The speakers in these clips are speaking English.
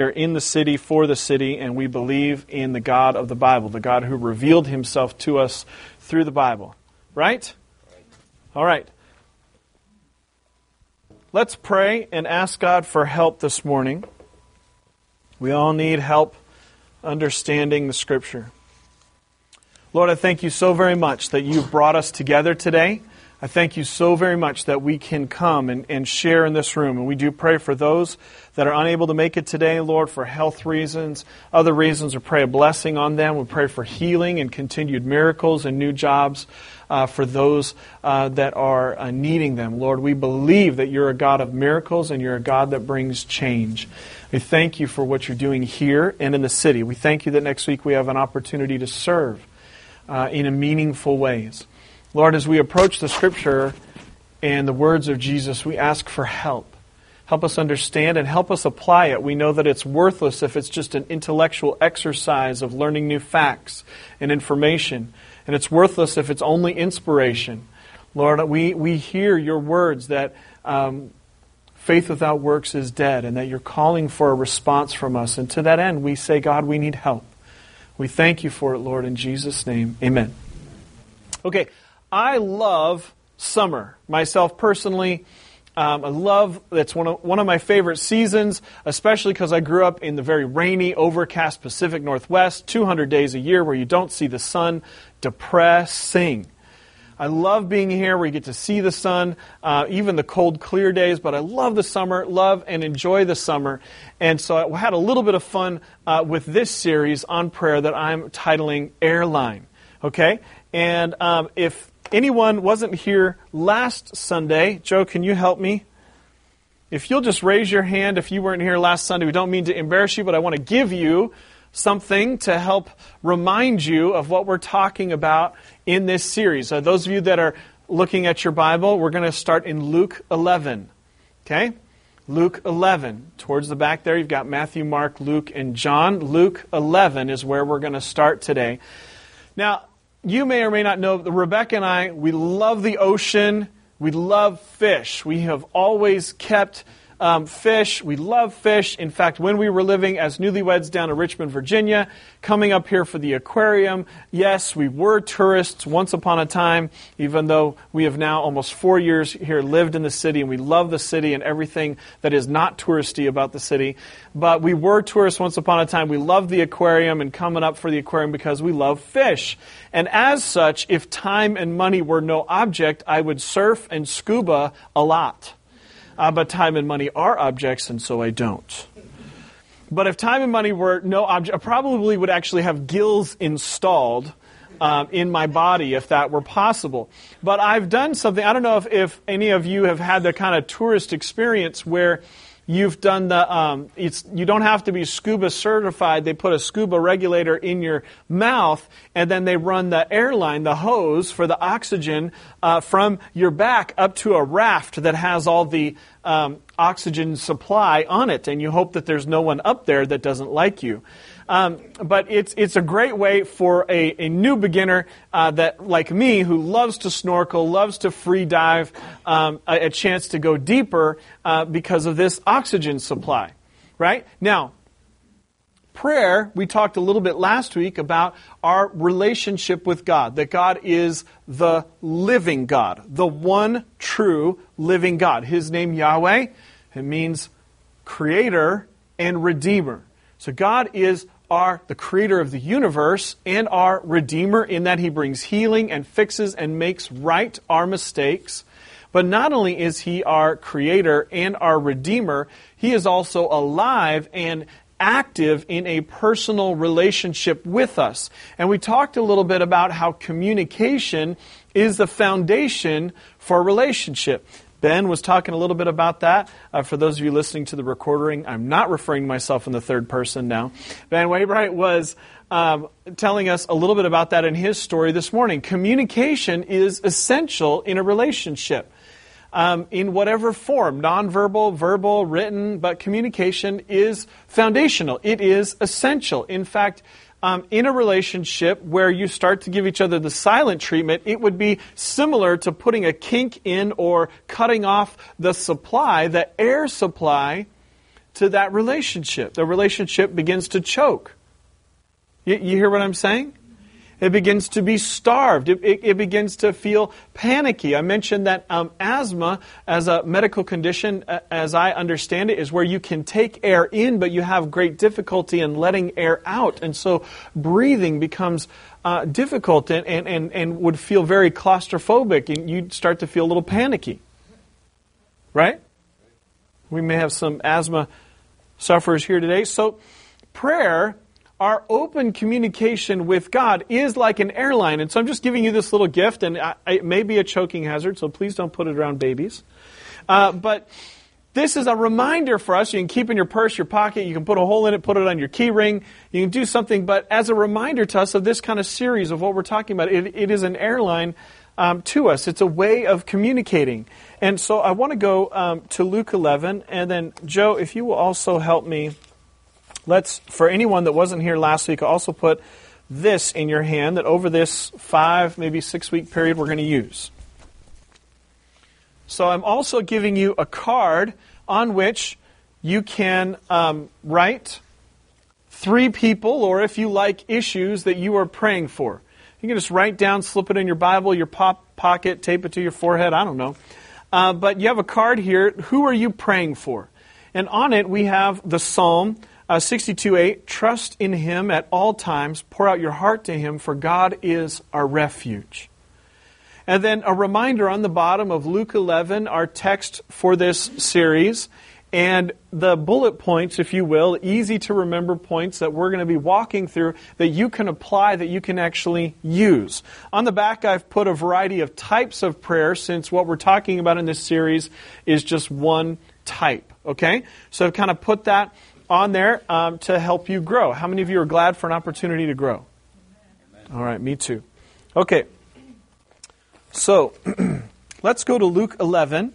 are in the city for the city, and we believe in the God of the Bible, the God who revealed himself to us through the Bible. Right? All right. Let's pray and ask God for help this morning. We all need help understanding the Scripture. Lord, I thank you so very much that you've brought us together today. I thank you so very much that we can come and, and share in this room. And we do pray for those that are unable to make it today, Lord, for health reasons, other reasons. We pray a blessing on them. We pray for healing and continued miracles and new jobs uh, for those uh, that are uh, needing them. Lord, we believe that you're a God of miracles and you're a God that brings change. We thank you for what you're doing here and in the city. We thank you that next week we have an opportunity to serve uh, in meaningful ways. Lord, as we approach the scripture and the words of Jesus, we ask for help. Help us understand and help us apply it. We know that it's worthless if it's just an intellectual exercise of learning new facts and information. And it's worthless if it's only inspiration. Lord, we, we hear your words that um, faith without works is dead and that you're calling for a response from us. And to that end, we say, God, we need help. We thank you for it, Lord, in Jesus' name. Amen. Okay. I love summer myself personally. Um, I love that's one of one of my favorite seasons, especially because I grew up in the very rainy, overcast Pacific Northwest, 200 days a year where you don't see the sun. Depressing. I love being here where you get to see the sun, uh, even the cold, clear days, but I love the summer, love and enjoy the summer. And so I had a little bit of fun uh, with this series on prayer that I'm titling Airline. Okay? And um, if anyone wasn't here last Sunday, Joe, can you help me? If you'll just raise your hand if you weren't here last Sunday, we don't mean to embarrass you, but I want to give you something to help remind you of what we're talking about in this series. Uh, those of you that are looking at your Bible, we're going to start in Luke 11. Okay? Luke 11. Towards the back there, you've got Matthew, Mark, Luke, and John. Luke 11 is where we're going to start today. Now, you may or may not know that Rebecca and I, we love the ocean. We love fish. We have always kept um, fish. We love fish. In fact, when we were living as newlyweds down in Richmond, Virginia, coming up here for the aquarium, yes, we were tourists once upon a time, even though we have now almost four years here lived in the city and we love the city and everything that is not touristy about the city. But we were tourists once upon a time. We loved the aquarium and coming up for the aquarium because we love fish. And as such, if time and money were no object, I would surf and scuba a lot uh, but time and money are objects, and so I don't. But if time and money were no object, I probably would actually have gills installed um, in my body if that were possible. But I've done something, I don't know if, if any of you have had the kind of tourist experience where You've done the, um, it's, you don't have to be scuba certified. They put a scuba regulator in your mouth and then they run the airline, the hose for the oxygen uh, from your back up to a raft that has all the um, oxygen supply on it. And you hope that there's no one up there that doesn't like you. Um, but it's, it's a great way for a, a new beginner uh, that, like me, who loves to snorkel, loves to free dive, um, a, a, chance to go deeper uh, because of this oxygen supply. Right? Now, prayer, we talked a little bit last week about our relationship with God, that God is the living God, the one true living God. His name, Yahweh, it means creator and redeemer. So God is are the creator of the universe and our redeemer in that he brings healing and fixes and makes right our mistakes. But not only is he our creator and our redeemer, he is also alive and active in a personal relationship with us. And we talked a little bit about how communication is the foundation for relationship. Ben was talking a little bit about that. Uh, for those of you listening to the recording, I'm not referring to myself in the third person now. Ben Waybright was um, telling us a little bit about that in his story this morning. Communication is essential in a relationship. Um, in whatever form, nonverbal, verbal, written, but communication is foundational. It is essential. In fact, um, in a relationship where you start to give each other the silent treatment, it would be similar to putting a kink in or cutting off the supply, the air supply to that relationship. The relationship begins to choke. You, you hear what I'm saying? It begins to be starved. It, it, it begins to feel panicky. I mentioned that um, asthma, as a medical condition, as I understand it, is where you can take air in, but you have great difficulty in letting air out. And so breathing becomes uh, difficult and, and, and, and would feel very claustrophobic. And you'd start to feel a little panicky. Right? We may have some asthma sufferers here today. So prayer our open communication with God is like an airline. And so I'm just giving you this little gift, and I, it may be a choking hazard, so please don't put it around babies. Uh, but this is a reminder for us. You can keep in your purse, your pocket, you can put a hole in it, put it on your key ring, you can do something, but as a reminder to us of this kind of series of what we're talking about, it, it is an airline um, to us. It's a way of communicating. And so I want to go um, to Luke 11, and then Joe, if you will also help me let's, for anyone that wasn't here last week, also put this in your hand that over this five, maybe six week period, we're going to use. So I'm also giving you a card on which you can um, write three people, or if you like, issues that you are praying for. You can just write down, slip it in your Bible, your pop pocket, tape it to your forehead. I don't know. Uh, but you have a card here. Who are you praying for? And on it, we have the psalm uh, 62 8, trust in him at all times, pour out your heart to him, for God is our refuge. And then a reminder on the bottom of Luke 11, our text for this series, and the bullet points, if you will, easy to remember points that we're going to be walking through that you can apply, that you can actually use. On the back, I've put a variety of types of prayer since what we're talking about in this series is just one type. Okay? So I've kind of put that on there um, to help you grow. How many of you are glad for an opportunity to grow? All right, me too. Okay. So, let's go to Luke 11.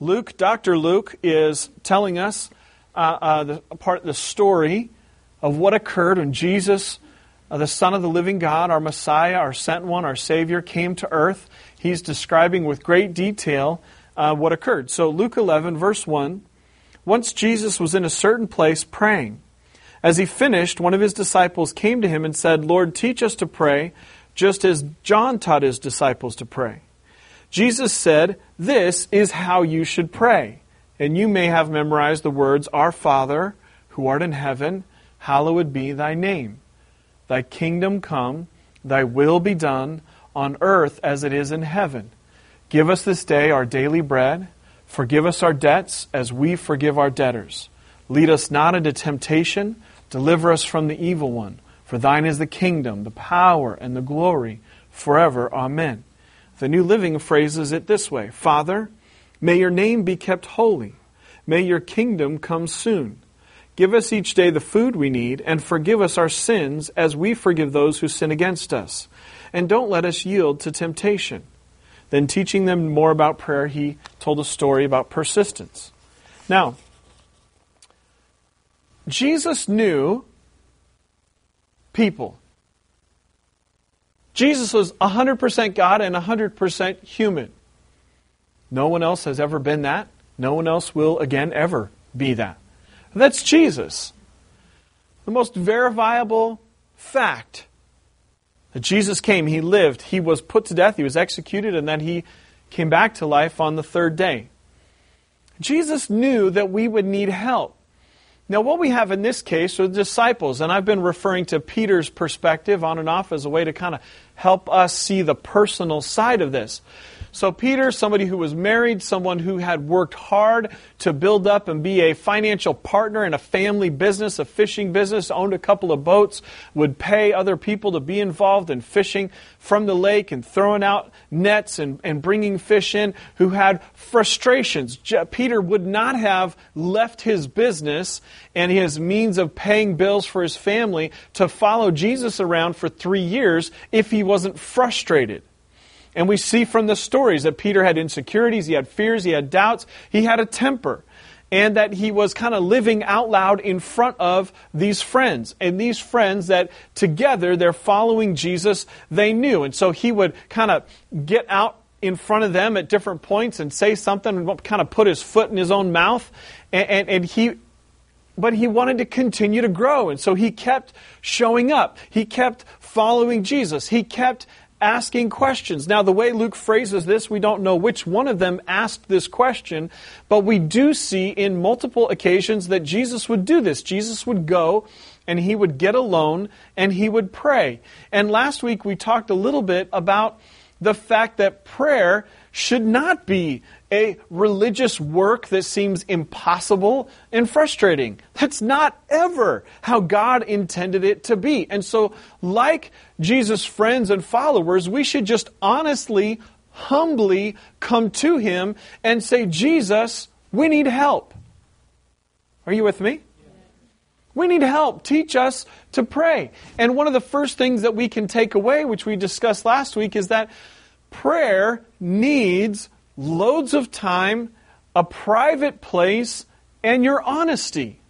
Luke, Dr. Luke, is telling us uh, uh, the part the story of what occurred when Jesus, uh, the Son of the living God, our Messiah, our sent one, our Savior, came to earth. He's describing with great detail uh, what occurred. So, Luke 11, verse 1 once Jesus was in a certain place praying. As he finished, one of his disciples came to him and said, Lord, teach us to pray, just as John taught his disciples to pray. Jesus said, This is how you should pray. And you may have memorized the words, Our Father, who art in heaven, hallowed be thy name. Thy kingdom come, thy will be done, on earth as it is in heaven. Give us this day our daily bread Forgive us our debts as we forgive our debtors. Lead us not into temptation. Deliver us from the evil one. For thine is the kingdom, the power, and the glory forever. Amen. The New Living phrases it this way Father, may your name be kept holy. May your kingdom come soon. Give us each day the food we need, and forgive us our sins as we forgive those who sin against us. And don't let us yield to temptation then, teaching them more about prayer, he told a story about persistence. Now, Jesus knew people. Jesus was 100% God and 100% human. No one else has ever been that. No one else will again ever be that. That's Jesus. The most verifiable fact Jesus came, he lived, he was put to death, he was executed, and then he came back to life on the third day. Jesus knew that we would need help. Now, what we have in this case are the disciples, and I've been referring to Peter's perspective on and off as a way to kind of help us see the personal side of this. So, Peter, somebody who was married, someone who had worked hard to build up and be a financial partner in a family business, a fishing business, owned a couple of boats, would pay other people to be involved in fishing from the lake and throwing out nets and, and bringing fish in, who had frustrations. Peter would not have left his business and his means of paying bills for his family to follow Jesus around for three years if he wasn't frustrated. And we see from the stories that Peter had insecurities, he had fears, he had doubts, he had a temper. And that he was kind of living out loud in front of these friends. And these friends that together they're following Jesus, they knew. And so he would kind of get out in front of them at different points and say something and kind of put his foot in his own mouth. And, and, and, he, but he wanted to continue to grow. And so he kept showing up. He kept following Jesus. He kept asking questions. Now, the way Luke phrases this, we don't know which one of them asked this question, but we do see in multiple occasions that Jesus would do this. Jesus would go and he would get alone and he would pray. And last week we talked a little bit about the fact that prayer should not be a religious work that seems impossible and frustrating. That's not ever how God intended it to be. And so, like Jesus' friends and followers, we should just honestly, humbly come to Him and say, Jesus, we need help. Are you with me? We need help. Teach us to pray. And one of the first things that we can take away, which we discussed last week, is that prayer needs loads of time, a private place, and your honesty.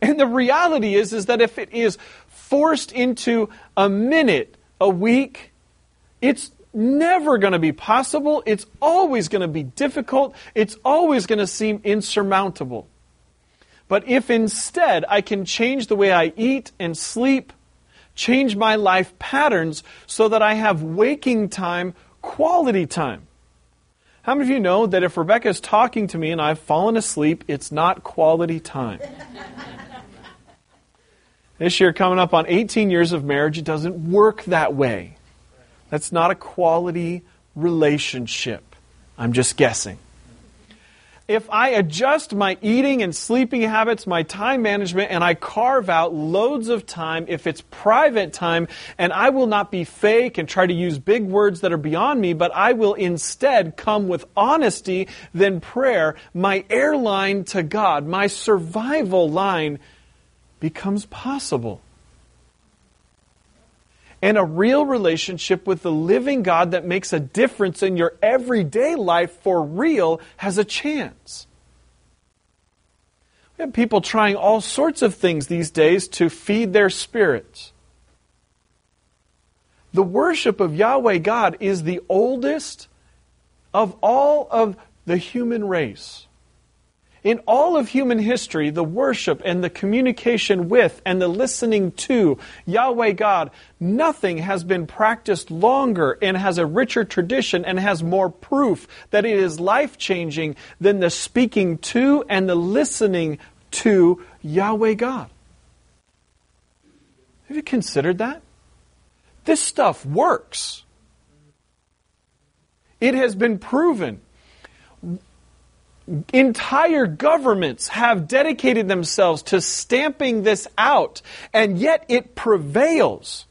And the reality is, is that if it is forced into a minute, a week, it's never going to be possible. It's always going to be difficult. It's always going to seem insurmountable. But if instead I can change the way I eat and sleep, change my life patterns so that I have waking time, quality time. How many of you know that if Rebecca is talking to me and I've fallen asleep, it's not quality time? this year, coming up on 18 years of marriage, it doesn't work that way. That's not a quality relationship. I'm just guessing if I adjust my eating and sleeping habits, my time management, and I carve out loads of time, if it's private time, and I will not be fake and try to use big words that are beyond me, but I will instead come with honesty, then prayer, my airline to God, my survival line becomes possible and a real relationship with the living God that makes a difference in your everyday life for real has a chance. We have people trying all sorts of things these days to feed their spirits. The worship of Yahweh God is the oldest of all of the human race. In all of human history, the worship and the communication with and the listening to Yahweh God, nothing has been practiced longer and has a richer tradition and has more proof that it is life changing than the speaking to and the listening to Yahweh God. Have you considered that? This stuff works. It has been proven entire governments have dedicated themselves to stamping this out, and yet it prevails.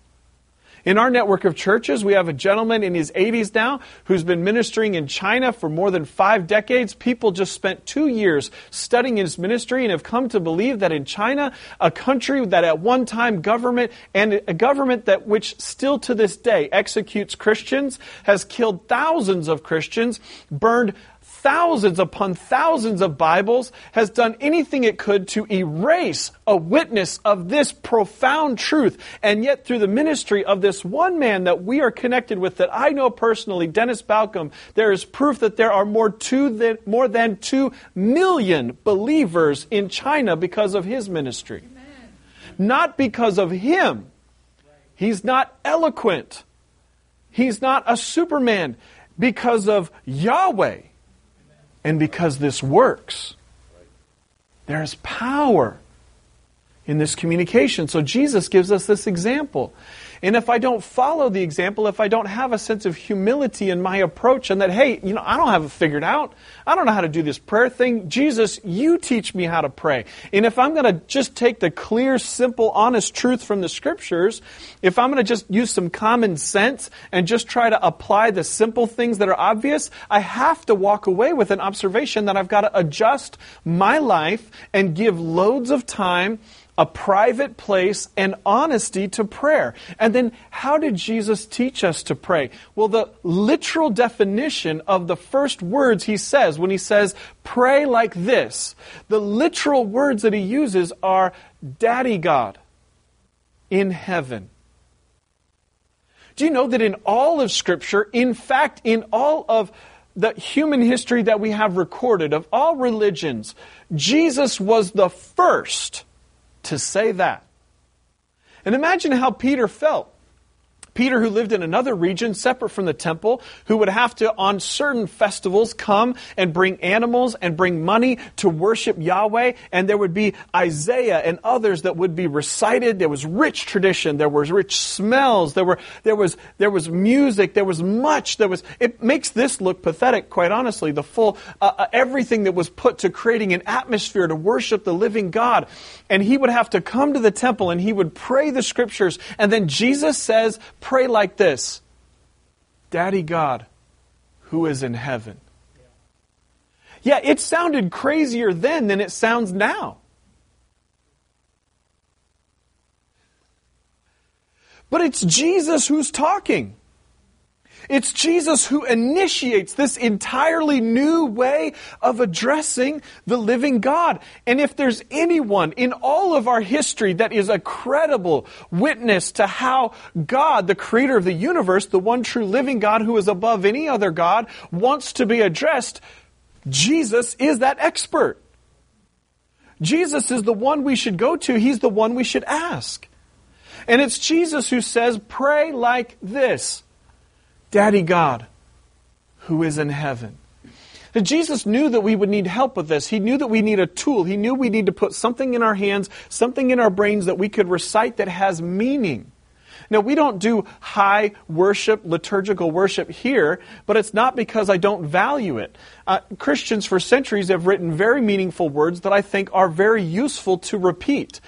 In our network of churches, we have a gentleman in his 80s now who's been ministering in China for more than five decades. People just spent two years studying his ministry and have come to believe that in China, a country that at one time government and a government that which still to this day executes Christians, has killed thousands of Christians, burned thousands upon thousands of Bibles, has done anything it could to erase a witness of this profound truth. And yet, through the ministry of this one man that we are connected with, that I know personally, Dennis Balcombe, there is proof that there are more, than, more than two million believers in China because of his ministry. Amen. Not because of him. He's not eloquent. He's not a superman because of Yahweh and because this works. There is power in this communication. So Jesus gives us this example. And if I don't follow the example, if I don't have a sense of humility in my approach and that, hey, you know, I don't have it figured out. I don't know how to do this prayer thing. Jesus, you teach me how to pray. And if I'm going to just take the clear, simple, honest truth from the scriptures, if I'm going to just use some common sense and just try to apply the simple things that are obvious, I have to walk away with an observation that I've got to adjust my life and give loads of time a private place and honesty to prayer. And then, how did Jesus teach us to pray? Well, the literal definition of the first words he says when he says, pray like this, the literal words that he uses are, Daddy God in heaven. Do you know that in all of Scripture, in fact, in all of the human history that we have recorded of all religions, Jesus was the first to say that. And imagine how Peter felt Peter, who lived in another region separate from the temple, who would have to, on certain festivals, come and bring animals and bring money to worship Yahweh. And there would be Isaiah and others that would be recited. There was rich tradition. There was rich smells. There were, there was, there was music. There was much. There was, it makes this look pathetic, quite honestly. The full, uh, uh everything that was put to creating an atmosphere to worship the living God. And he would have to come to the temple and he would pray the scriptures. And then Jesus says, pray like this Daddy God, who is in heaven. Yeah, it sounded crazier then than it sounds now. But it's Jesus who's talking. It's Jesus who initiates this entirely new way of addressing the living God. And if there's anyone in all of our history that is a credible witness to how God, the creator of the universe, the one true living God who is above any other God, wants to be addressed, Jesus is that expert. Jesus is the one we should go to. He's the one we should ask. And it's Jesus who says, pray like this. Daddy God, who is in heaven. And Jesus knew that we would need help with this. He knew that we need a tool. He knew we need to put something in our hands, something in our brains that we could recite that has meaning. Now, we don't do high worship, liturgical worship here, but it's not because I don't value it. Uh, Christians for centuries have written very meaningful words that I think are very useful to repeat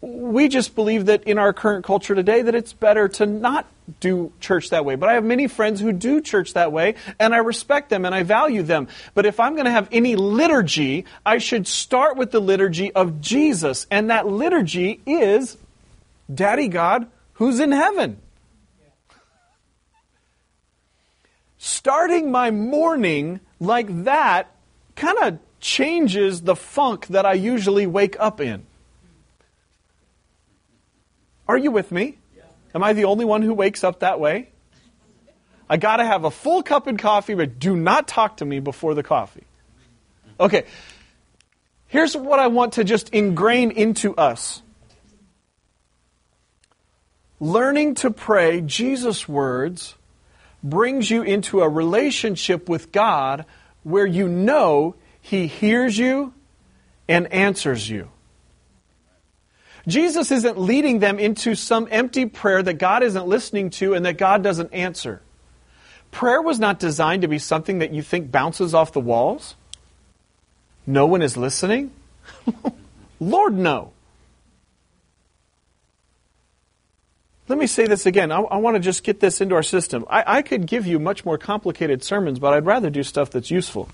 we just believe that in our current culture today that it's better to not do church that way. But I have many friends who do church that way, and I respect them and I value them. But if I'm going to have any liturgy, I should start with the liturgy of Jesus. And that liturgy is Daddy God who's in heaven. Starting my morning like that kind of changes the funk that I usually wake up in. Are you with me? Am I the only one who wakes up that way? I got to have a full cup of coffee, but do not talk to me before the coffee. Okay. Here's what I want to just ingrain into us. Learning to pray Jesus' words brings you into a relationship with God where you know He hears you and answers you. Jesus isn't leading them into some empty prayer that God isn't listening to and that God doesn't answer. Prayer was not designed to be something that you think bounces off the walls. No one is listening. Lord, no. Let me say this again. I, I, want to just get this into our system. I, I could give you much more complicated sermons, but I'd rather do stuff that's useful.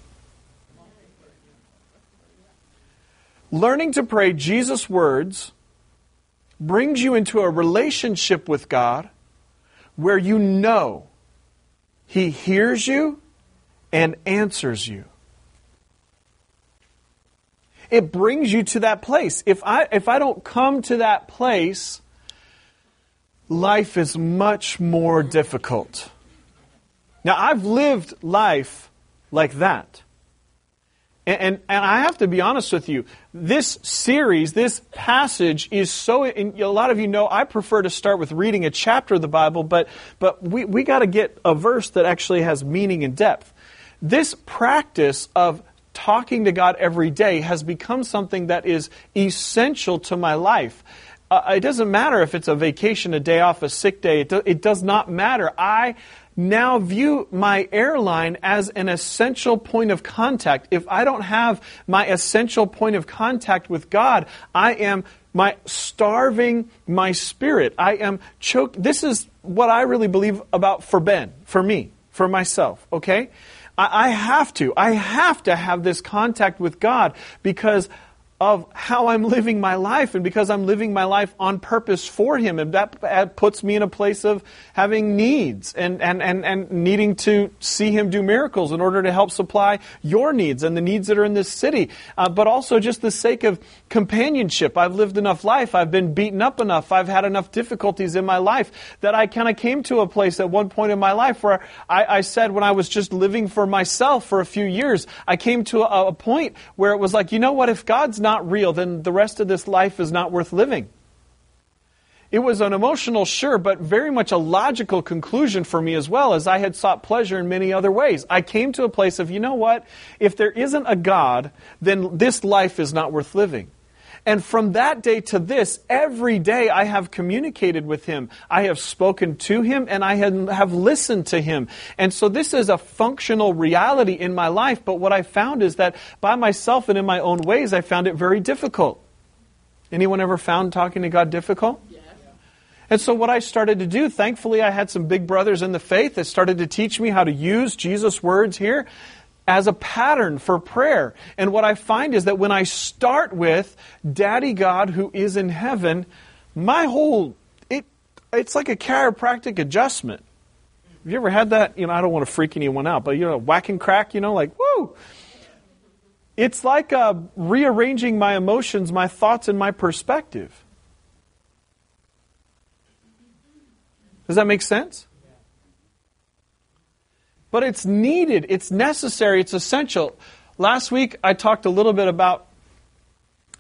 Learning to pray Jesus' words brings you into a relationship with God where you know He hears you and answers you. It brings you to that place. If I, if I don't come to that place, life is much more difficult. Now, I've lived life like that. And, and, and, I have to be honest with you, this series, this passage is so, a lot of you know I prefer to start with reading a chapter of the Bible, but, but we, we got to get a verse that actually has meaning and depth. This practice of talking to God every day has become something that is essential to my life. Uh, it doesn't matter if it's a vacation, a day off, a sick day, it, do, it does not matter. I now view my airline as an essential point of contact. If I don't have my essential point of contact with God, I am my starving my spirit. I am choked. This is what I really believe about for Ben, for me, for myself, okay? I, have to. I have to have this contact with God because of how I'm living my life and because I'm living my life on purpose for Him. And that puts me in a place of having needs and, and, and, and needing to see Him do miracles in order to help supply your needs and the needs that are in this city. Uh, but also just the sake of companionship. I've lived enough life. I've been beaten up enough. I've had enough difficulties in my life that I kind of came to a place at one point in my life where I, I, said when I was just living for myself for a few years, I came to a, a point where it was like, you know what, if God's not real, then the rest of this life is not worth living. It was an emotional, sure, but very much a logical conclusion for me as well, as I had sought pleasure in many other ways. I came to a place of, you know what? If there isn't a God, then this life is not worth living. And from that day to this, every day I have communicated with him. I have spoken to him and I have listened to him. And so this is a functional reality in my life. But what I found is that by myself and in my own ways, I found it very difficult. Anyone ever found talking to God difficult? And so, what I started to do, thankfully, I had some big brothers in the faith that started to teach me how to use Jesus' words here as a pattern for prayer. And what I find is that when I start with Daddy God who is in heaven, my whole it it's like a chiropractic adjustment. Have you ever had that? You know, I don't want to freak anyone out, but you know, whack and crack, you know, like woo. It's like uh, rearranging my emotions, my thoughts, and my perspective. Does that make sense? But it's needed, it's necessary, it's essential. Last week I talked a little bit about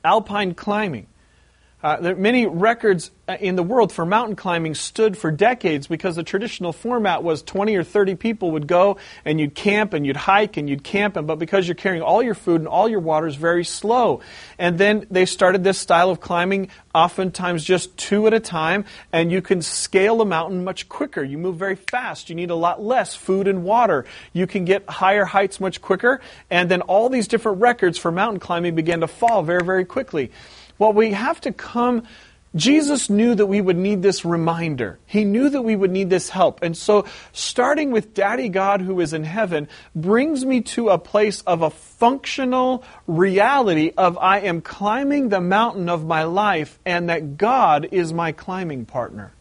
alpine climbing. Uh, there, many records uh, in the world for mountain climbing stood for decades because the traditional format was 20 or 30 people would go and you'd camp and you'd hike and you'd camp, and, but because you're carrying all your food and all your water is very slow. And then they started this style of climbing, oftentimes just two at a time, and you can scale a mountain much quicker. You move very fast. You need a lot less food and water. You can get higher heights much quicker, and then all these different records for mountain climbing began to fall very, very quickly. Well, we have to come. Jesus knew that we would need this reminder. He knew that we would need this help. And so, starting with Daddy God who is in heaven brings me to a place of a functional reality of I am climbing the mountain of my life and that God is my climbing partner.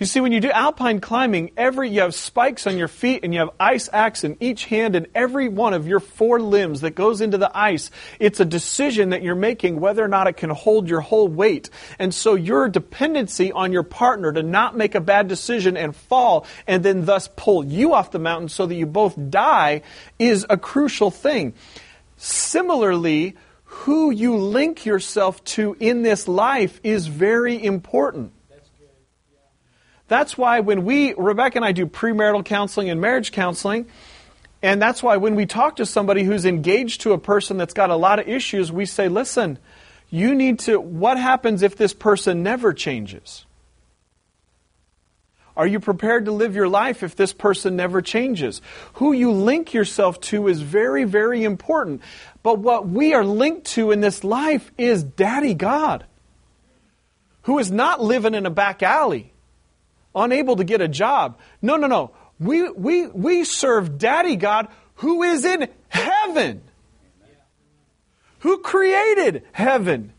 You see, when you do alpine climbing, every you have spikes on your feet and you have ice axe in each hand and every one of your four limbs that goes into the ice. It's a decision that you're making whether or not it can hold your whole weight. And so your dependency on your partner to not make a bad decision and fall and then thus pull you off the mountain so that you both die is a crucial thing. Similarly, who you link yourself to in this life is very important. That's why when we, Rebecca and I do premarital counseling and marriage counseling, and that's why when we talk to somebody who's engaged to a person that's got a lot of issues, we say, listen, you need to, what happens if this person never changes? Are you prepared to live your life if this person never changes? Who you link yourself to is very, very important. But what we are linked to in this life is Daddy God, who is not living in a back alley unable to get a job. No, no, no. We, we, we serve Daddy God who is in heaven. Who created heaven?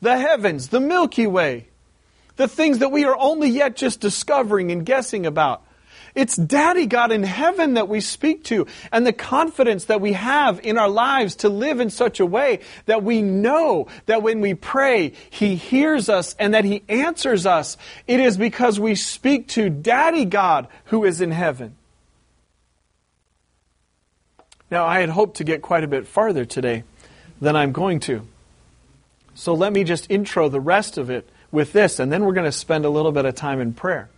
The heavens, the Milky Way, the things that we are only yet just discovering and guessing about. It's Daddy God in heaven that we speak to, and the confidence that we have in our lives to live in such a way that we know that when we pray, He hears us and that He answers us. It is because we speak to Daddy God who is in heaven. Now, I had hoped to get quite a bit farther today than I'm going to. So let me just intro the rest of it with this, and then we're going to spend a little bit of time in prayer.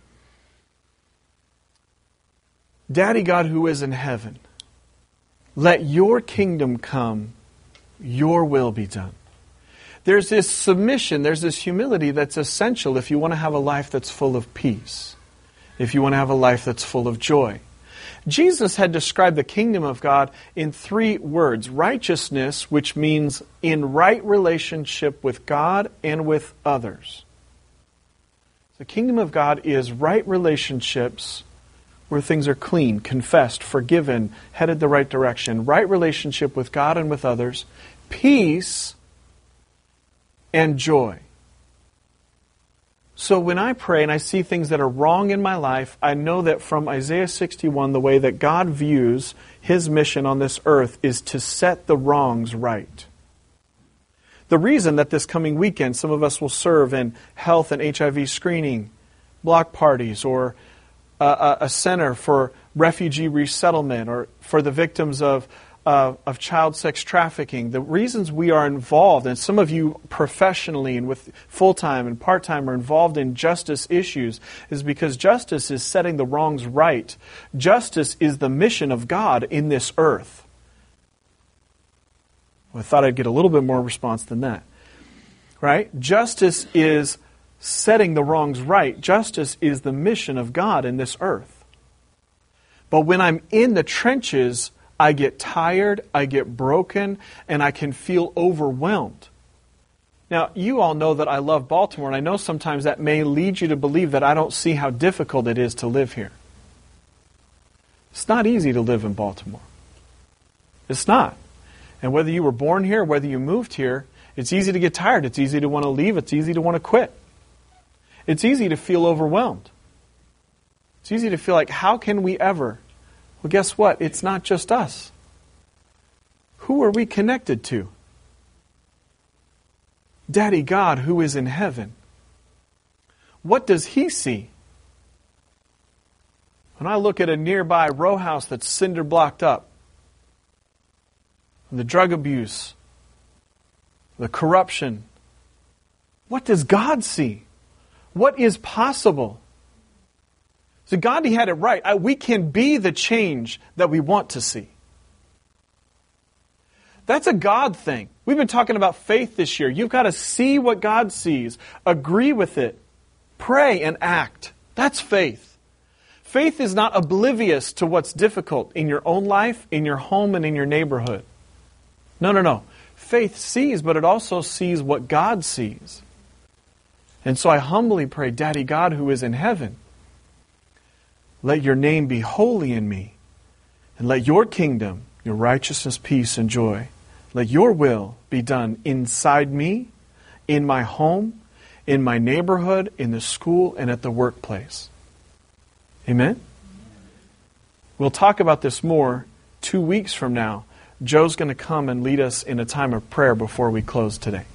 Daddy God who is in heaven, let your kingdom come, your will be done. There's this submission, there's this humility that's essential if you want to have a life that's full of peace, if you want to have a life that's full of joy. Jesus had described the kingdom of God in three words righteousness, which means in right relationship with God and with others. The kingdom of God is right relationships where things are clean, confessed, forgiven, headed the right direction, right relationship with God and with others, peace, and joy. So when I pray and I see things that are wrong in my life, I know that from Isaiah 61, the way that God views his mission on this earth is to set the wrongs right. The reason that this coming weekend some of us will serve in health and HIV screening, block parties, or a, a center for refugee resettlement, or for the victims of uh, of child sex trafficking, the reasons we are involved, and some of you professionally and with full time and part time are involved in justice issues, is because justice is setting the wrongs right. Justice is the mission of God in this earth. I thought I'd get a little bit more response than that. Right? Justice is setting the wrongs right. Justice is the mission of God in this earth. But when I'm in the trenches, I get tired, I get broken, and I can feel overwhelmed. Now, you all know that I love Baltimore, and I know sometimes that may lead you to believe that I don't see how difficult it is to live here. It's not easy to live in Baltimore. It's not. And whether you were born here, whether you moved here, it's easy to get tired. It's easy to want to leave. It's easy to want to quit. It's easy to feel overwhelmed. It's easy to feel like, how can we ever well, guess what? It's not just us. Who are we connected to? Daddy God, who is in heaven. What does he see? When I look at a nearby row house that's cinder blocked up, the drug abuse, the corruption, what does God see? What is possible? So Gandhi had it right. I, we can be the change that we want to see. That's a God thing. We've been talking about faith this year. You've got to see what God sees, agree with it, pray and act. That's faith. Faith is not oblivious to what's difficult in your own life, in your home, and in your neighborhood. No, no, no. Faith sees, but it also sees what God sees. And so I humbly pray, Daddy God who is in heaven, let your name be holy in me, and let your kingdom, your righteousness, peace, and joy, let your will be done inside me, in my home, in my neighborhood, in the school, and at the workplace. Amen? We'll talk about this more two weeks from now. Joe's going to come and lead us in a time of prayer before we close today.